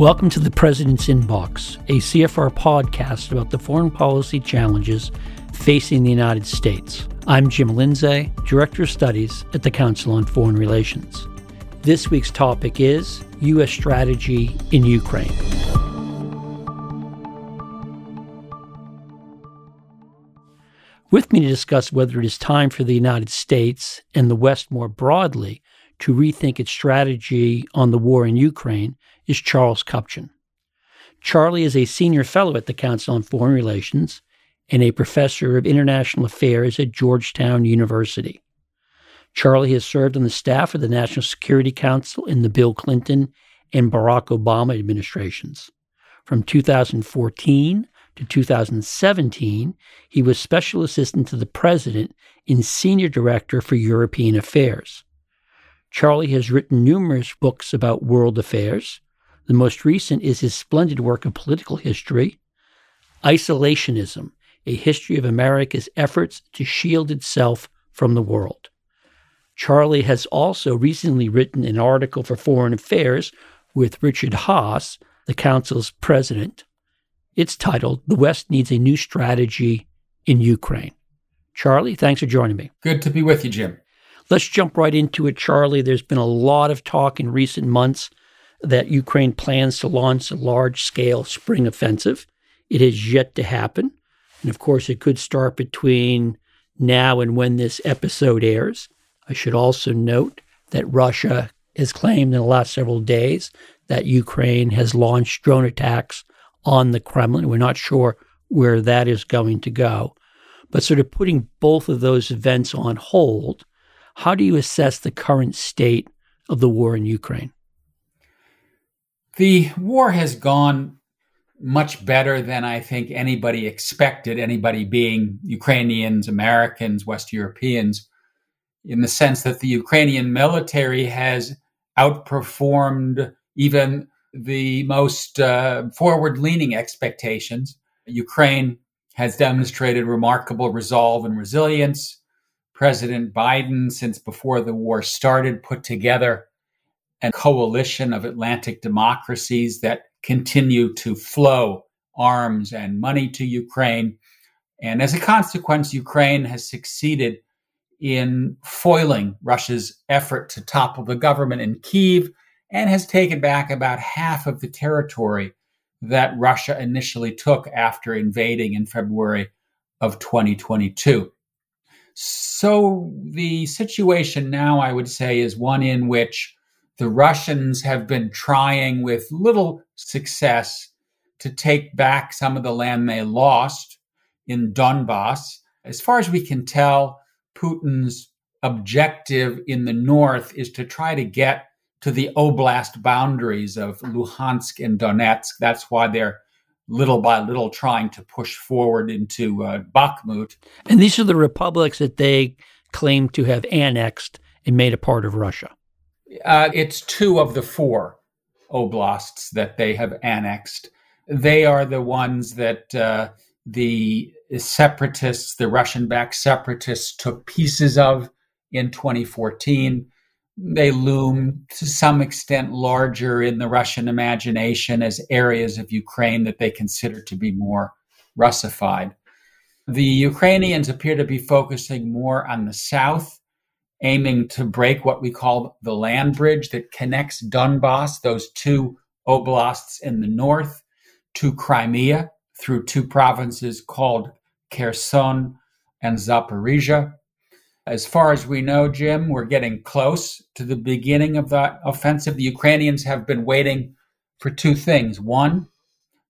Welcome to the President's Inbox, a CFR podcast about the foreign policy challenges facing the United States. I'm Jim Lindsay, Director of Studies at the Council on Foreign Relations. This week's topic is U.S. strategy in Ukraine. With me to discuss whether it is time for the United States and the West more broadly to rethink its strategy on the war in Ukraine is Charles Kupchan. Charlie is a senior fellow at the Council on Foreign Relations and a professor of international affairs at Georgetown University. Charlie has served on the staff of the National Security Council in the Bill Clinton and Barack Obama administrations. From 2014 to 2017, he was special assistant to the president and senior director for European affairs. Charlie has written numerous books about world affairs. The most recent is his splendid work of political history, Isolationism, a history of America's efforts to shield itself from the world. Charlie has also recently written an article for Foreign Affairs with Richard Haass, the Council's president. It's titled The West Needs a New Strategy in Ukraine. Charlie, thanks for joining me. Good to be with you, Jim. Let's jump right into it, Charlie. There's been a lot of talk in recent months that Ukraine plans to launch a large scale spring offensive. It has yet to happen. And of course, it could start between now and when this episode airs. I should also note that Russia has claimed in the last several days that Ukraine has launched drone attacks on the Kremlin. We're not sure where that is going to go. But sort of putting both of those events on hold, how do you assess the current state of the war in Ukraine? The war has gone much better than I think anybody expected, anybody being Ukrainians, Americans, West Europeans, in the sense that the Ukrainian military has outperformed even the most uh, forward leaning expectations. Ukraine has demonstrated remarkable resolve and resilience. President Biden, since before the war started, put together a coalition of Atlantic democracies that continue to flow arms and money to Ukraine. And as a consequence, Ukraine has succeeded in foiling Russia's effort to topple the government in Kiev and has taken back about half of the territory that Russia initially took after invading in February of 2022. So the situation now, I would say, is one in which the Russians have been trying with little success to take back some of the land they lost in Donbass. As far as we can tell, Putin's objective in the north is to try to get to the oblast boundaries of Luhansk and Donetsk. That's why they're little by little trying to push forward into uh, Bakhmut. And these are the republics that they claim to have annexed and made a part of Russia. Uh, it's two of the four oblasts that they have annexed. They are the ones that uh, the separatists, the Russian backed separatists, took pieces of in 2014 they loom to some extent larger in the Russian imagination as areas of Ukraine that they consider to be more Russified. The Ukrainians appear to be focusing more on the south, aiming to break what we call the land bridge that connects Donbass, those two oblasts in the north, to Crimea through two provinces called Kherson and Zaporizhia. As far as we know, Jim, we're getting close to the beginning of that offensive. The Ukrainians have been waiting for two things. One,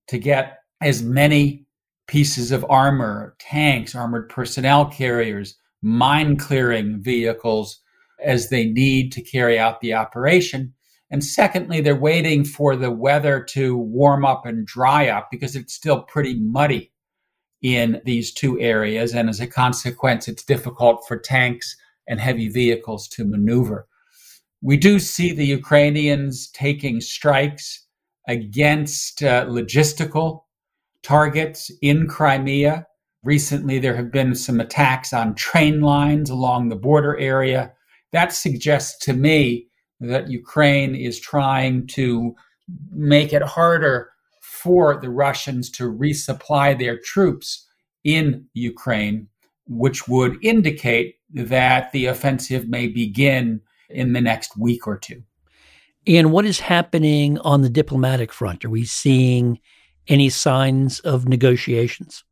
to get as many pieces of armor, tanks, armored personnel carriers, mine clearing vehicles as they need to carry out the operation. And secondly, they're waiting for the weather to warm up and dry up because it's still pretty muddy in these two areas. And as a consequence, it's difficult for tanks and heavy vehicles to maneuver. We do see the Ukrainians taking strikes against uh, logistical targets in Crimea. Recently, there have been some attacks on train lines along the border area. That suggests to me that Ukraine is trying to make it harder for the Russians to resupply their troops in Ukraine, which would indicate that the offensive may begin in the next week or two. And what is happening on the diplomatic front? Are we seeing any signs of negotiations?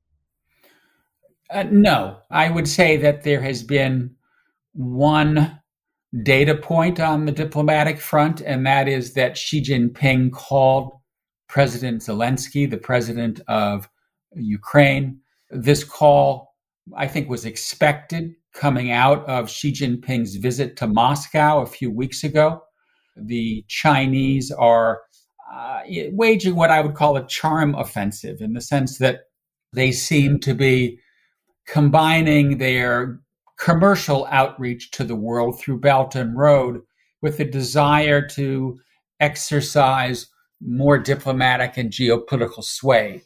Uh, no, I would say that there has been one data point on the diplomatic front, and that is that Xi Jinping called President Zelensky, the president of Ukraine. This call, I think, was expected coming out of Xi Jinping's visit to Moscow a few weeks ago. The Chinese are uh, waging what I would call a charm offensive in the sense that they seem to be combining their commercial outreach to the world through Belt and Road with a desire to exercise more diplomatic and geopolitical sway.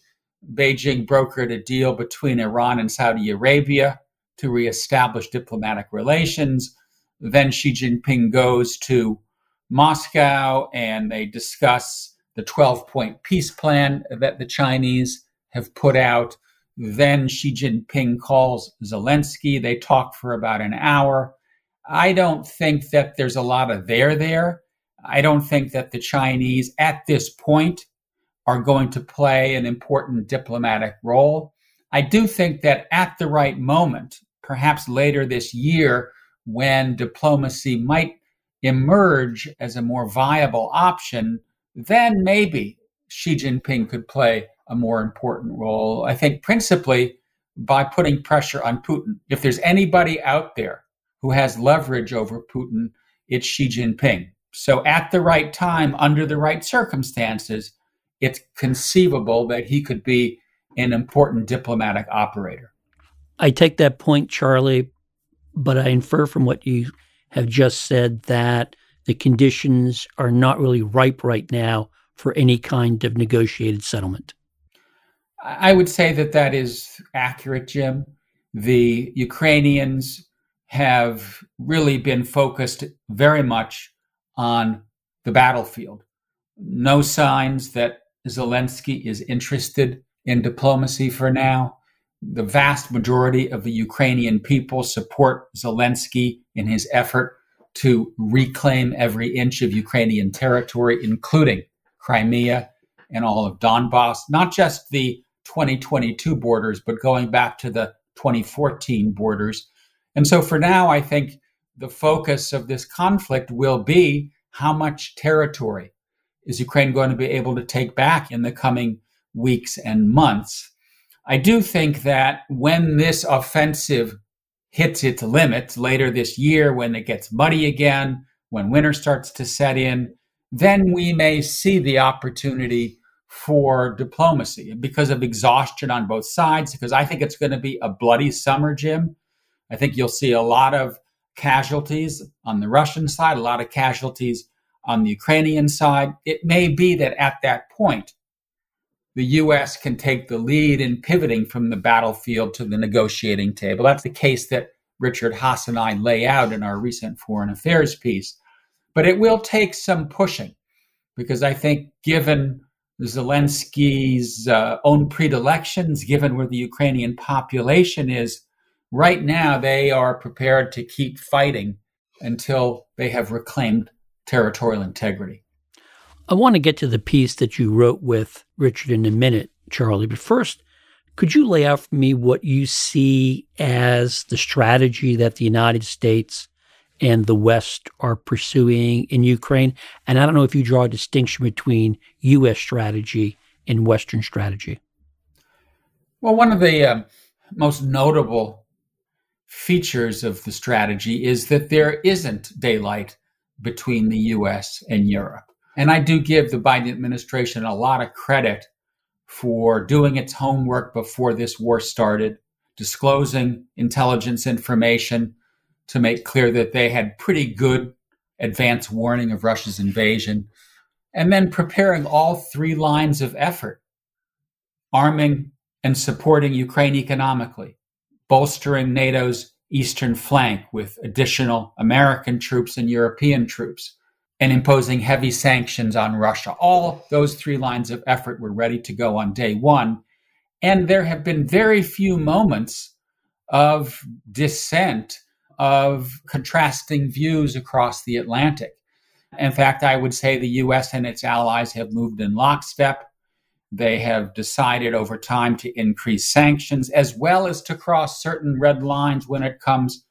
Beijing brokered a deal between Iran and Saudi Arabia to reestablish diplomatic relations. Then Xi Jinping goes to Moscow and they discuss the 12 point peace plan that the Chinese have put out. Then Xi Jinping calls Zelensky. They talk for about an hour. I don't think that there's a lot of there there. I don't think that the Chinese at this point are going to play an important diplomatic role. I do think that at the right moment, perhaps later this year, when diplomacy might emerge as a more viable option, then maybe Xi Jinping could play a more important role. I think principally by putting pressure on Putin. If there's anybody out there who has leverage over Putin, it's Xi Jinping. So at the right time, under the right circumstances, it's conceivable that he could be an important diplomatic operator. I take that point, Charlie, but I infer from what you have just said that the conditions are not really ripe right now for any kind of negotiated settlement. I would say that that is accurate, Jim. The Ukrainians have really been focused very much on the battlefield. No signs that Zelensky is interested in diplomacy for now. The vast majority of the Ukrainian people support Zelensky in his effort to reclaim every inch of Ukrainian territory, including Crimea and all of Donbass, not just the 2022 borders, but going back to the 2014 borders. And so for now, I think the focus of this conflict will be how much territory is Ukraine going to be able to take back in the coming weeks and months. I do think that when this offensive hits its limits later this year, when it gets muddy again, when winter starts to set in, then we may see the opportunity for diplomacy because of exhaustion on both sides. Because I think it's going to be a bloody summer, Jim. I think you'll see a lot of casualties on the Russian side, a lot of casualties on the Ukrainian side. It may be that at that point, the U.S. can take the lead in pivoting from the battlefield to the negotiating table. That's the case that Richard Haass and I lay out in our recent foreign affairs piece. But it will take some pushing because I think, given Zelensky's uh, own predilections, given where the Ukrainian population is, right now they are prepared to keep fighting until they have reclaimed territorial integrity. I want to get to the piece that you wrote with Richard in a minute, Charlie. But first, could you lay out for me what you see as the strategy that the United States and the West are pursuing in Ukraine? And I don't know if you draw a distinction between U.S. strategy and Western strategy. Well, one of the uh, most notable features of the strategy is that there isn't daylight between the US and Europe. And I do give the Biden administration a lot of credit for doing its homework before this war started, disclosing intelligence information to make clear that they had pretty good advance warning of Russia's invasion, and then preparing all three lines of effort arming and supporting Ukraine economically, bolstering NATO's eastern flank with additional American troops and European troops, and imposing heavy sanctions on Russia. All those three lines of effort were ready to go on day one. And there have been very few moments of dissent, of contrasting views across the Atlantic. In fact, I would say the US and its allies have moved in lockstep. They have decided over time to increase sanctions as well as to cross certain red lines when it comes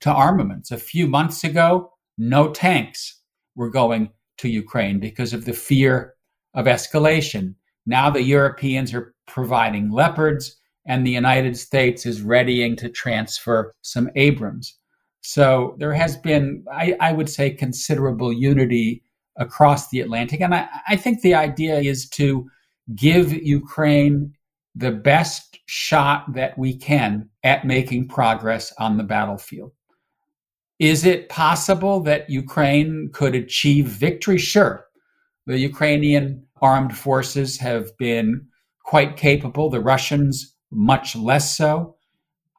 to armaments. A few months ago, no tanks were going to Ukraine because of the fear of escalation. Now the Europeans are providing Leopards, and the United States is readying to transfer some Abrams. So there has been, I, I would say, considerable unity across the Atlantic. And I, I think the idea is to give Ukraine the best shot that we can at making progress on the battlefield. Is it possible that Ukraine could achieve victory? Sure. The Ukrainian armed forces have been quite capable, the Russians much less so.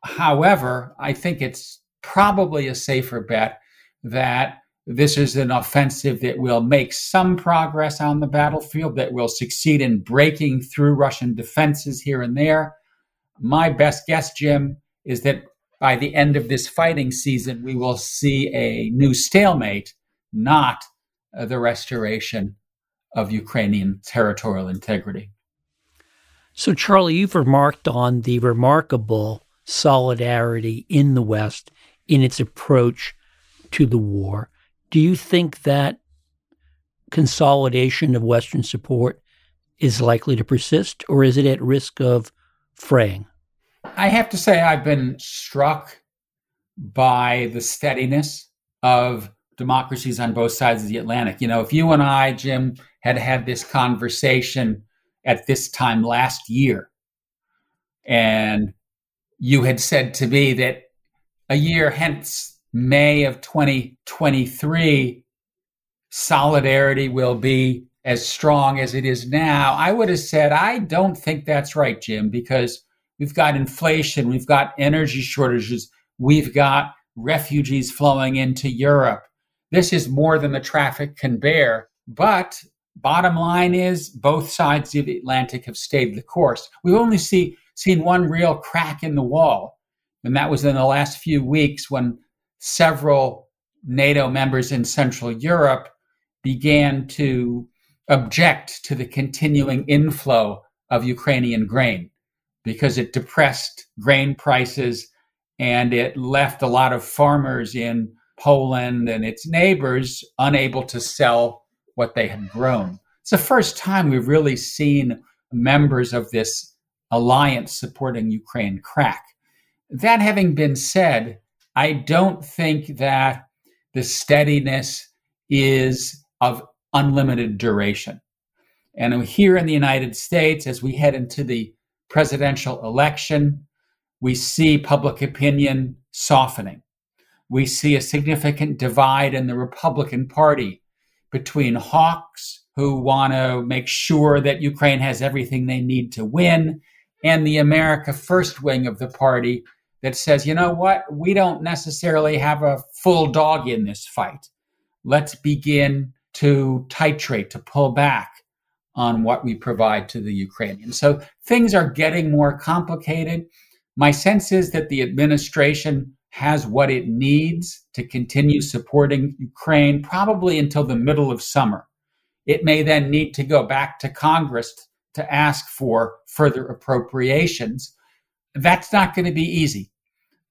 However, I think it's probably a safer bet that this is an offensive that will make some progress on the battlefield, that will succeed in breaking through Russian defenses here and there. My best guess, Jim, is that by the end of this fighting season, we will see a new stalemate, not uh, the restoration of Ukrainian territorial integrity. So, Charlie, you've remarked on the remarkable solidarity in the West in its approach to the war. Do you think that consolidation of Western support is likely to persist, or is it at risk of fraying? I have to say, I've been struck by the steadiness of democracies on both sides of the Atlantic. You know, if you and I, Jim, had had this conversation at this time last year, and you had said to me that a year hence, May of 2023, solidarity will be as strong as it is now, I would have said, I don't think that's right, Jim, because We've got inflation. We've got energy shortages. We've got refugees flowing into Europe. This is more than the traffic can bear. But bottom line is both sides of the Atlantic have stayed the course. We've only see, seen one real crack in the wall, and that was in the last few weeks when several NATO members in Central Europe began to object to the continuing inflow of Ukrainian grain because it depressed grain prices and it left a lot of farmers in Poland and its neighbors unable to sell what they had grown. It's the first time we've really seen members of this alliance supporting Ukraine crack. That having been said, I don't think that the steadiness is of unlimited duration. And here in the United States, as we head into the presidential election, we see public opinion softening. We see a significant divide in the Republican Party between hawks who want to make sure that Ukraine has everything they need to win and the America First wing of the party that says, you know what, we don't necessarily have a full dog in this fight. Let's begin to titrate, to pull back on what we provide to the Ukrainians. So things are getting more complicated. My sense is that the administration has what it needs to continue supporting Ukraine probably until the middle of summer. It may then need to go back to Congress to ask for further appropriations. That's not going to be easy.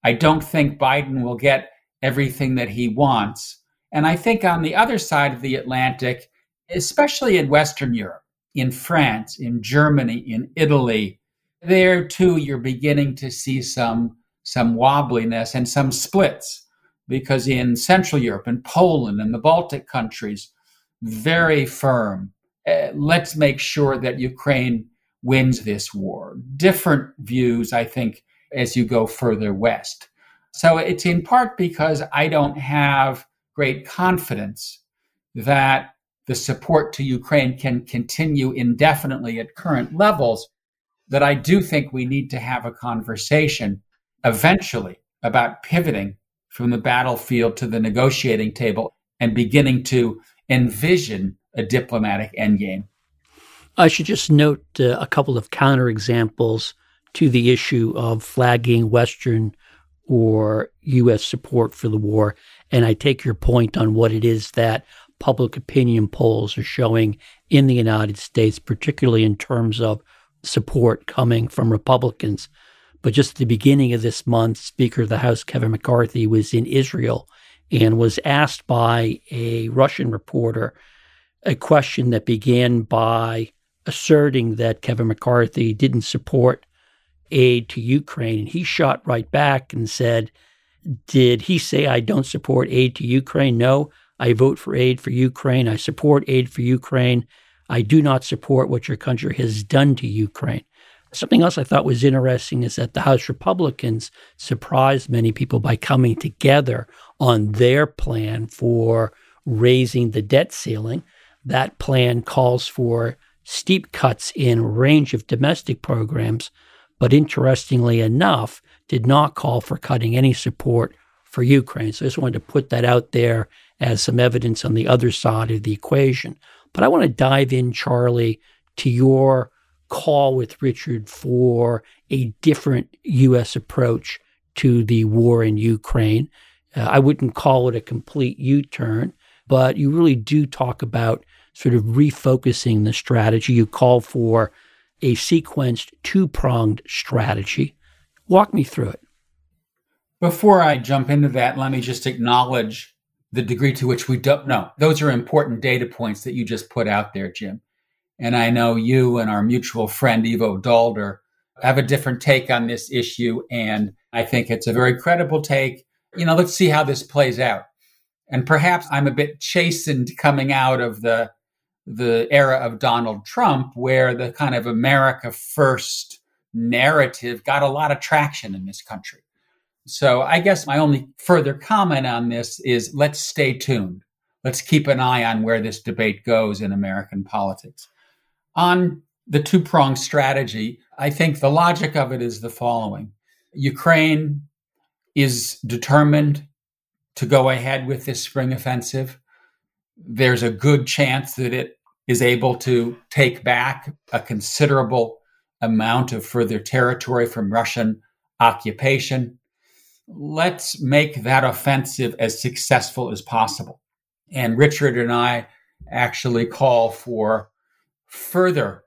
I don't think Biden will get everything that he wants. And I think on the other side of the Atlantic, especially in Western Europe, in France, in Germany, in Italy. There too, you're beginning to see some some wobbliness and some splits because in Central Europe and Poland and the Baltic countries, very firm. Uh, let's make sure that Ukraine wins this war. Different views, I think, as you go further west. So it's in part because I don't have great confidence that the support to Ukraine can continue indefinitely at current levels, that I do think we need to have a conversation eventually about pivoting from the battlefield to the negotiating table and beginning to envision a diplomatic endgame. I should just note uh, a couple of counterexamples to the issue of flagging Western or U.S. support for the war. And I take your point on what it is that public opinion polls are showing in the United States, particularly in terms of support coming from Republicans. But just at the beginning of this month, Speaker of the House Kevin McCarthy was in Israel and was asked by a Russian reporter a question that began by asserting that Kevin McCarthy didn't support aid to Ukraine. And he shot right back and said, Did he say I don't support aid to Ukraine? No, I vote for aid for Ukraine. I support aid for Ukraine. I do not support what your country has done to Ukraine. Something else I thought was interesting is that the House Republicans surprised many people by coming together on their plan for raising the debt ceiling. That plan calls for steep cuts in a range of domestic programs, but interestingly enough, did not call for cutting any support for Ukraine. So I just wanted to put that out there as some evidence on the other side of the equation. But I want to dive in, Charlie, to your call with Richard for a different U.S. approach to the war in Ukraine. Uh, I wouldn't call it a complete U turn, but you really do talk about sort of refocusing the strategy. You call for a sequenced two pronged strategy. Walk me through it. Before I jump into that, let me just acknowledge the degree to which we don't know. Those are important data points that you just put out there, Jim. And I know you and our mutual friend, Ivo Daalder, have a different take on this issue. And I think it's a very credible take. You know, let's see how this plays out. And perhaps I'm a bit chastened coming out of the the era of Donald Trump, where the kind of America first narrative got a lot of traction in this country. So I guess my only further comment on this is let's stay tuned. Let's keep an eye on where this debate goes in American politics. On the two pronged strategy, I think the logic of it is the following Ukraine is determined to go ahead with this spring offensive. There's a good chance that it is able to take back a considerable amount of further territory from Russian occupation. Let's make that offensive as successful as possible. And Richard and I actually call for further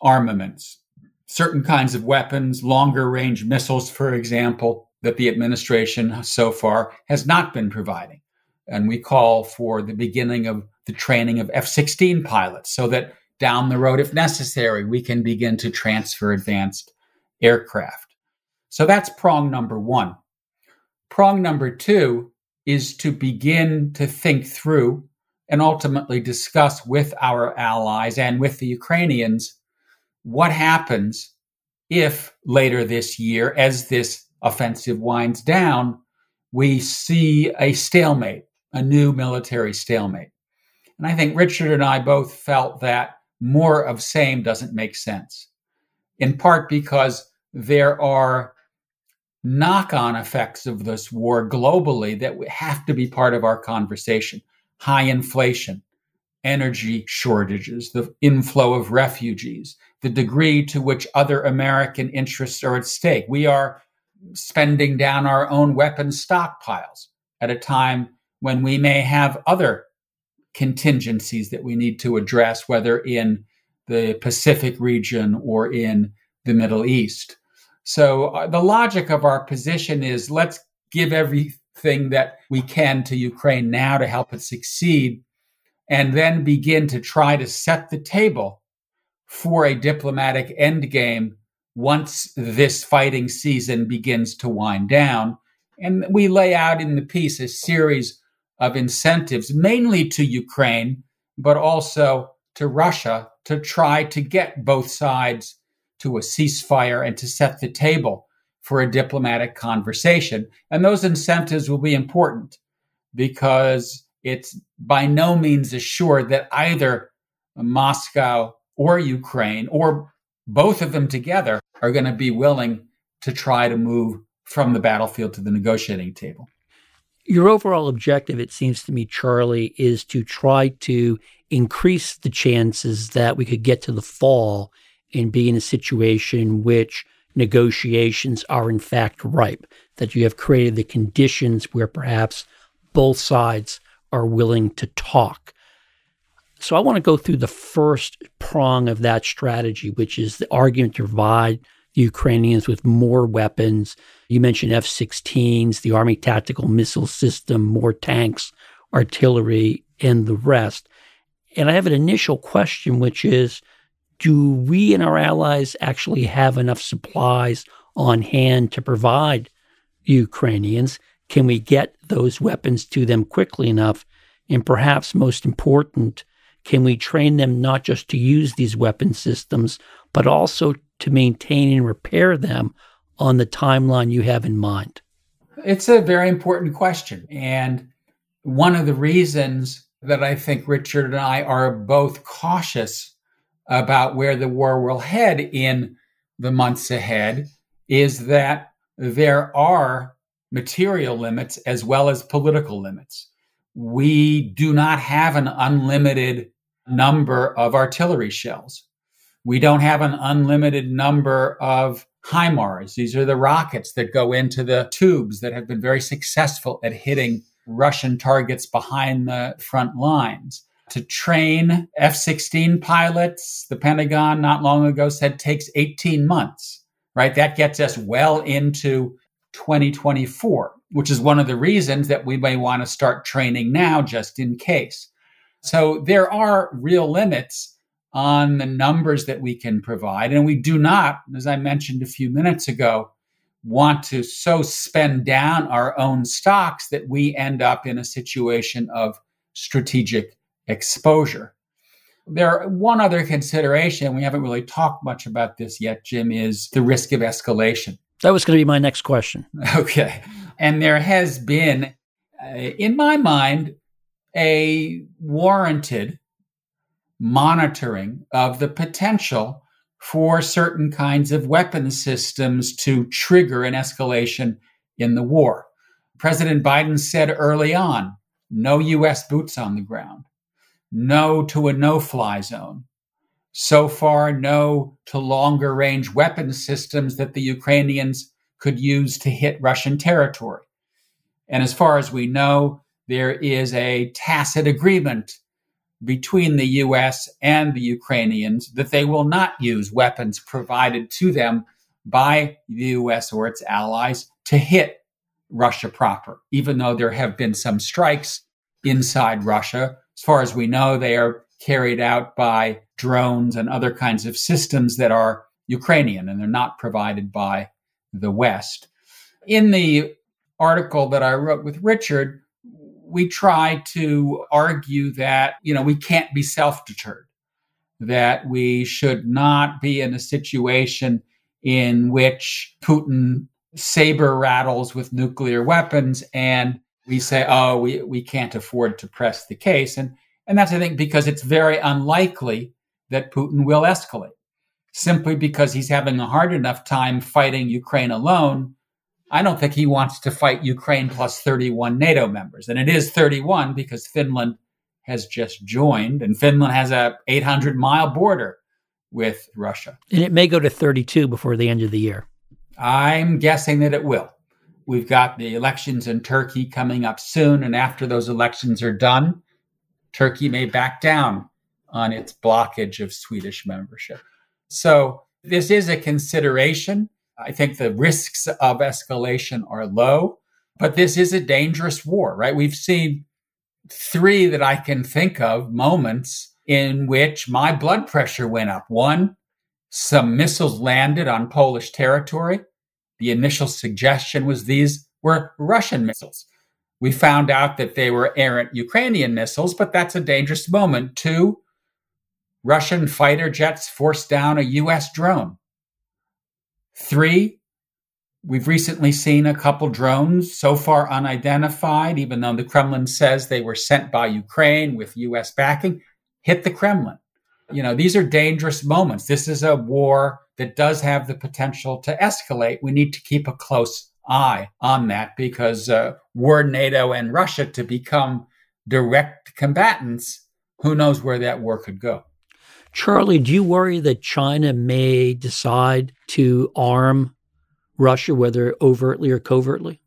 armaments, certain kinds of weapons, longer range missiles, for example, that the administration so far has not been providing. And we call for the beginning of the training of F 16 pilots so that down the road, if necessary, we can begin to transfer advanced aircraft. So that's prong number one. Prong number two is to begin to think through and ultimately discuss with our allies and with the Ukrainians what happens if later this year, as this offensive winds down, we see a stalemate, a new military stalemate. And I think Richard and I both felt that more of same doesn't make sense, in part because there are knock on effects of this war globally that have to be part of our conversation high inflation, energy shortages, the inflow of refugees, the degree to which other American interests are at stake. We are spending down our own weapon stockpiles at a time when we may have other contingencies that we need to address, whether in the Pacific region or in the Middle East. So, uh, the logic of our position is let's give everything that we can to Ukraine now to help it succeed, and then begin to try to set the table for a diplomatic endgame once this fighting season begins to wind down. And we lay out in the piece a series of incentives, mainly to Ukraine, but also to Russia, to try to get both sides to a ceasefire and to set the table for a diplomatic conversation. And those incentives will be important because it's by no means assured that either Moscow or Ukraine or both of them together are going to be willing to try to move from the battlefield to the negotiating table. Your overall objective, it seems to me, Charlie, is to try to increase the chances that we could get to the fall and be in a situation which negotiations are in fact ripe, that you have created the conditions where perhaps both sides are willing to talk. So I want to go through the first prong of that strategy, which is the argument to provide the Ukrainians with more weapons. You mentioned F 16s, the Army Tactical Missile System, more tanks, artillery, and the rest. And I have an initial question, which is do we and our allies actually have enough supplies on hand to provide Ukrainians? Can we get those weapons to them quickly enough? And perhaps most important, can we train them not just to use these weapon systems, but also to maintain and repair them on the timeline you have in mind? It's a very important question. And one of the reasons that I think Richard and I are both cautious about where the war will head in the months ahead is that there are material limits as well as political limits. We do not have an unlimited number of artillery shells. We don't have an unlimited number of HIMARS. These are the rockets that go into the tubes that have been very successful at hitting Russian targets behind the front lines. To train F 16 pilots, the Pentagon not long ago said takes 18 months, right? That gets us well into 2024, which is one of the reasons that we may want to start training now just in case. So there are real limits on the numbers that we can provide. And we do not, as I mentioned a few minutes ago, want to so spend down our own stocks that we end up in a situation of strategic exposure. There, one other consideration, we haven't really talked much about this yet, Jim, is the risk of escalation. That was going to be my next question. Okay. And there has been, uh, in my mind, a warranted monitoring of the potential for certain kinds of weapon systems to trigger an escalation in the war. President Biden said early on no U.S. boots on the ground, no to a no fly zone. So far, no to longer range weapon systems that the Ukrainians could use to hit Russian territory. And as far as we know, there is a tacit agreement between the US and the Ukrainians that they will not use weapons provided to them by the US or its allies to hit Russia proper, even though there have been some strikes inside Russia. As far as we know, they are carried out by drones and other kinds of systems that are Ukrainian and they're not provided by the West. In the article that I wrote with Richard, we try to argue that, you know, we can't be self deterred, that we should not be in a situation in which Putin saber rattles with nuclear weapons and we say, oh, we, we can't afford to press the case. And, and that's, I think, because it's very unlikely that Putin will escalate simply because he's having a hard enough time fighting Ukraine alone I don't think he wants to fight Ukraine plus 31 NATO members. And it is 31 because Finland has just joined and Finland has a 800 mile border with Russia. And it may go to 32 before the end of the year. I'm guessing that it will. We've got the elections in Turkey coming up soon. And after those elections are done, Turkey may back down on its blockage of Swedish membership. So this is a consideration. I think the risks of escalation are low, but this is a dangerous war, right? We've seen three that I can think of moments in which my blood pressure went up. One, some missiles landed on Polish territory. The initial suggestion was these were Russian missiles. We found out that they were errant Ukrainian missiles, but that's a dangerous moment. Two, Russian fighter jets forced down a U.S. drone. Three, we've recently seen a couple drones, so far unidentified, even though the Kremlin says they were sent by Ukraine with US backing, hit the Kremlin. You know, these are dangerous moments. This is a war that does have the potential to escalate. We need to keep a close eye on that because uh, were NATO and Russia to become direct combatants, who knows where that war could go. Charlie, do you worry that China may decide to arm Russia, whether overtly or covertly?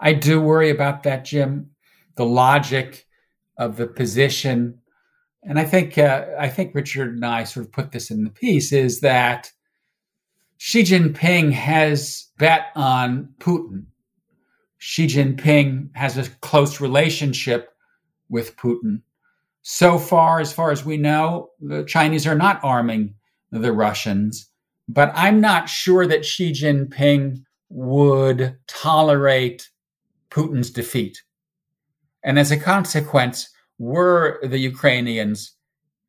I do worry about that, Jim. The logic of the position, and I think uh, I think Richard and I sort of put this in the piece, is that Xi Jinping has bet on Putin. Xi Jinping has a close relationship with Putin. So far, as far as we know, the Chinese are not arming the Russians. But I'm not sure that Xi Jinping would tolerate Putin's defeat. And as a consequence, were the Ukrainians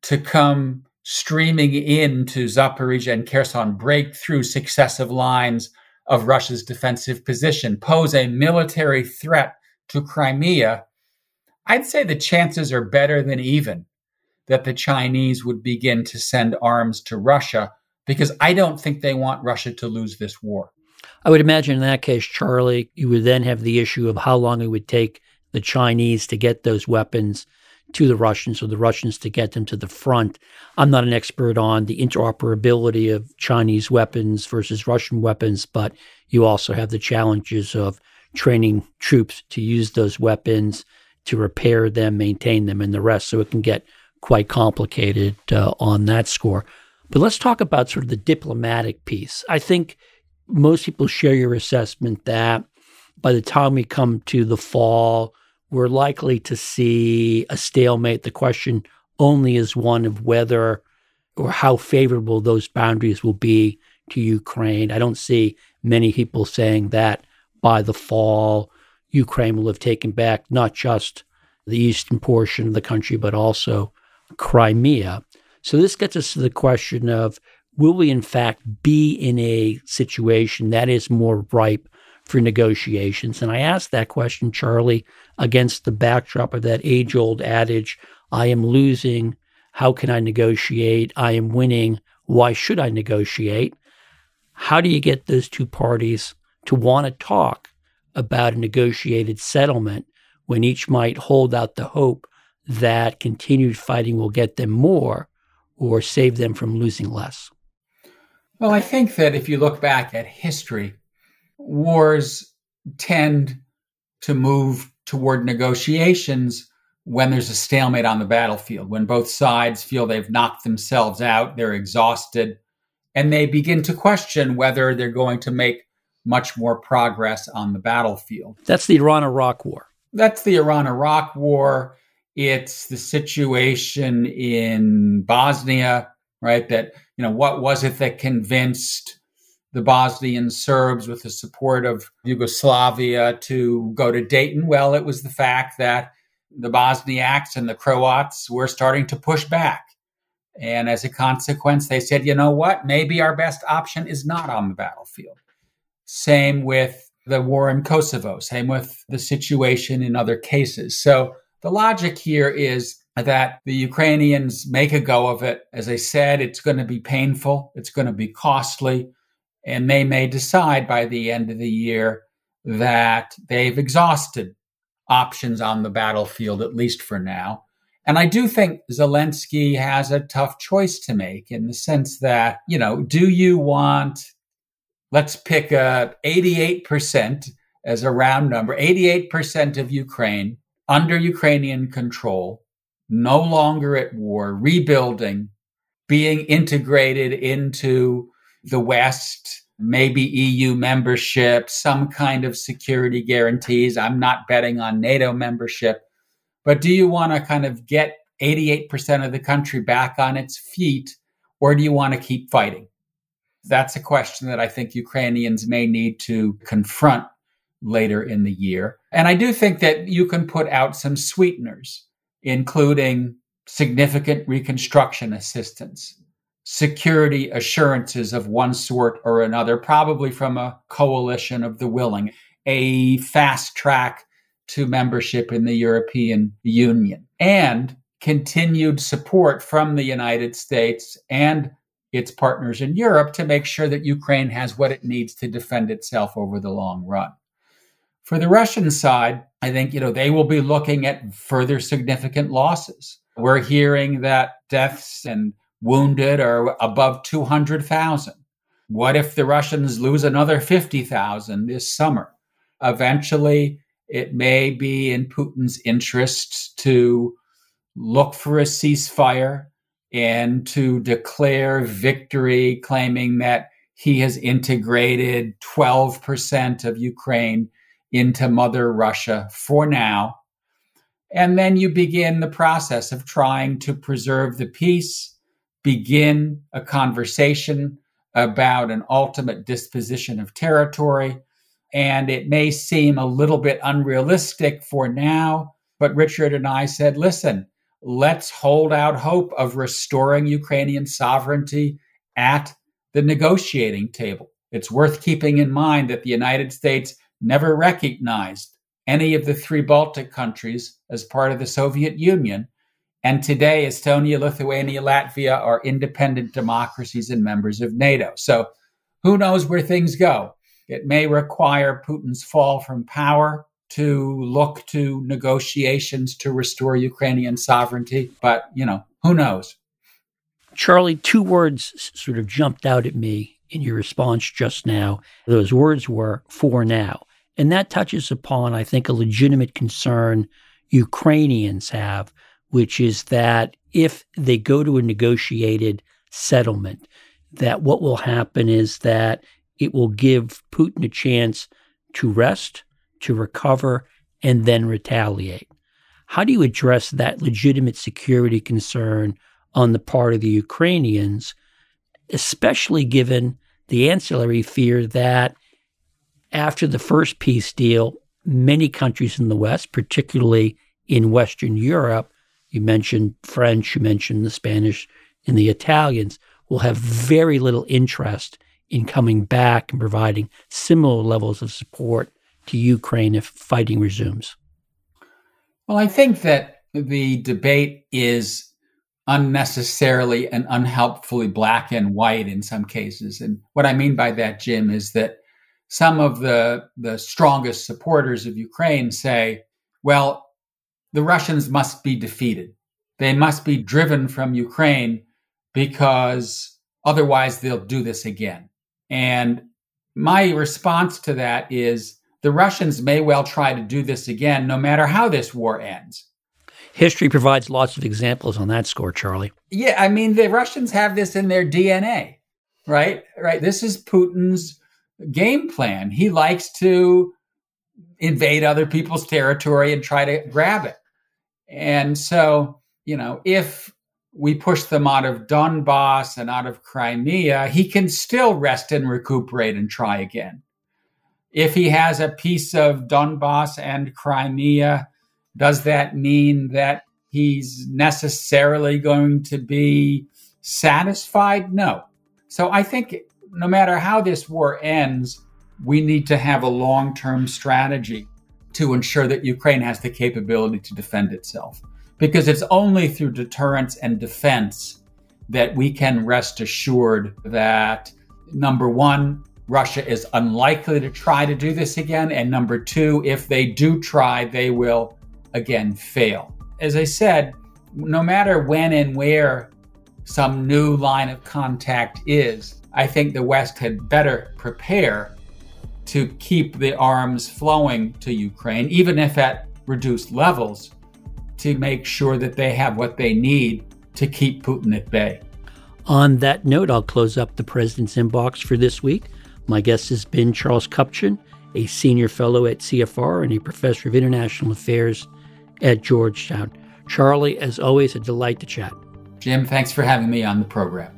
to come streaming into Zaporizhia and Kherson, break through successive lines of Russia's defensive position, pose a military threat to Crimea, I'd say the chances are better than even that the Chinese would begin to send arms to Russia because I don't think they want Russia to lose this war. I would imagine in that case, Charlie, you would then have the issue of how long it would take the Chinese to get those weapons to the Russians or the Russians to get them to the front. I'm not an expert on the interoperability of Chinese weapons versus Russian weapons, but you also have the challenges of training troops to use those weapons, to repair them, maintain them, and the rest. So it can get quite complicated uh, on that score. But let's talk about sort of the diplomatic piece. I think most people share your assessment that by the time we come to the fall, we're likely to see a stalemate. The question only is one of whether or how favorable those boundaries will be to Ukraine. I don't see many people saying that by the fall, Ukraine will have taken back not just the eastern portion of the country, but also Crimea. So this gets us to the question of will we in fact be in a situation that is more ripe for negotiations? And I ask that question, Charlie, against the backdrop of that age old adage I am losing. How can I negotiate? I am winning. Why should I negotiate? How do you get those two parties to want to talk about a negotiated settlement when each might hold out the hope that continued fighting will get them more or save them from losing less? Well, I think that if you look back at history, wars tend to move toward negotiations when there's a stalemate on the battlefield, when both sides feel they've knocked themselves out, they're exhausted, and they begin to question whether they're going to make much more progress on the battlefield. That's the Iran Iraq War. That's the Iran Iraq War. It's the situation in Bosnia, right? That, you know, what was it that convinced the Bosnian Serbs with the support of Yugoslavia to go to Dayton? Well, it was the fact that the Bosniaks and the Croats were starting to push back. And as a consequence, they said, you know what? Maybe our best option is not on the battlefield. Same with the war in Kosovo, same with the situation in other cases. So the logic here is that the Ukrainians make a go of it. As I said, it's going to be painful, it's going to be costly, and they may decide by the end of the year that they've exhausted options on the battlefield, at least for now. And I do think Zelensky has a tough choice to make in the sense that, you know, do you want, let's pick a 88% as a round number, 88% of Ukraine under Ukrainian control, no longer at war, rebuilding, being integrated into the West, maybe EU membership, some kind of security guarantees. I'm not betting on NATO membership. But do you want to kind of get 88% of the country back on its feet, or do you want to keep fighting? That's a question that I think Ukrainians may need to confront later in the year. And I do think that you can put out some sweeteners, including significant reconstruction assistance, security assurances of one sort or another, probably from a coalition of the willing, a fast track to membership in the European Union, and continued support from the United States and its partners in Europe to make sure that Ukraine has what it needs to defend itself over the long run. For the Russian side, I think, you know, they will be looking at further significant losses. We're hearing that deaths and wounded are above 200,000. What if the Russians lose another 50,000 this summer? Eventually, it may be in Putin's interest to look for a ceasefire and to declare victory, claiming that he has integrated 12% of Ukraine into Mother Russia for now. And then you begin the process of trying to preserve the peace, begin a conversation about an ultimate disposition of territory. And it may seem a little bit unrealistic for now, but Richard and I said, listen, let's hold out hope of restoring Ukrainian sovereignty at the negotiating table. It's worth keeping in mind that the United States never recognized any of the three Baltic countries as part of the Soviet Union. And today, Estonia, Lithuania, Latvia are independent democracies and members of NATO. So who knows where things go? It may require Putin's fall from power to look to negotiations to restore Ukrainian sovereignty, but you know, who knows? Charlie, two words sort of jumped out at me in your response just now. Those words were for now. And that touches upon, I think, a legitimate concern Ukrainians have, which is that if they go to a negotiated settlement, that what will happen is that it will give Putin a chance to rest, to recover, and then retaliate. How do you address that legitimate security concern on the part of the Ukrainians, especially given the ancillary fear that after the first peace deal, many countries in the West, particularly in Western Europe, you mentioned French, you mentioned the Spanish and the Italians, will have very little interest in coming back and providing similar levels of support to Ukraine if fighting resumes? Well, I think that the debate is unnecessarily and unhelpfully black and white in some cases. And what I mean by that, Jim, is that some of the, the strongest supporters of Ukraine say, well, the Russians must be defeated. They must be driven from Ukraine because otherwise they'll do this again. And my response to that is the Russians may well try to do this again, no matter how this war ends. History provides lots of examples on that score, Charlie. Yeah, I mean, the Russians have this in their DNA, right? Right. This is Putin's game plan. He likes to invade other people's territory and try to grab it. And so, you know, if we push them out of Donbass and out of Crimea, he can still rest and recuperate and try again. If he has a piece of Donbass and Crimea, does that mean that he's necessarily going to be satisfied? No. So I think no matter how this war ends, we need to have a long term strategy to ensure that Ukraine has the capability to defend itself. Because it's only through deterrence and defense that we can rest assured that, number one, Russia is unlikely to try to do this again. And number two, if they do try, they will again fail. As I said, no matter when and where some new line of contact is, I think the West had better prepare to keep the arms flowing to Ukraine, even if at reduced levels, to make sure that they have what they need to keep Putin at bay. On that note, I'll close up the president's inbox for this week. My guest has been Charles Kupchan, a senior fellow at CFR and a professor of international affairs at Georgetown. Charlie, as always, a delight to chat. Jim, thanks for having me on the program.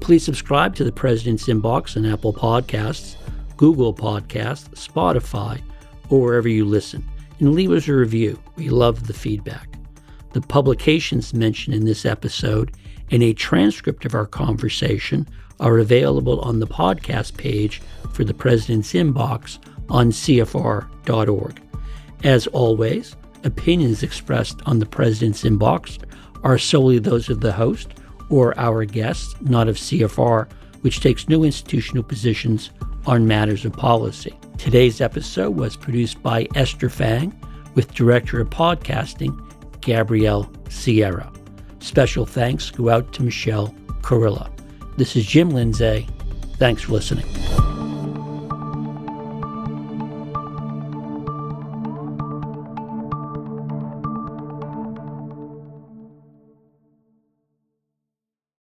Please subscribe to the President's Inbox on Apple Podcasts, Google Podcasts, Spotify, or wherever you listen, and leave us a review. We love the feedback. The publications mentioned in this episode and a transcript of our conversation are available on the podcast page for the President's Inbox on CFR.org. As always, opinions expressed on the President's Inbox are solely those of the host or our guests, not of CFR, which takes no institutional positions on matters of policy. Today's episode was produced by Esther Fang with Director of Podcasting Gabrielle Sierra. Special thanks go out to Michelle Kurilla. This is Jim Lindsay. Thanks for listening.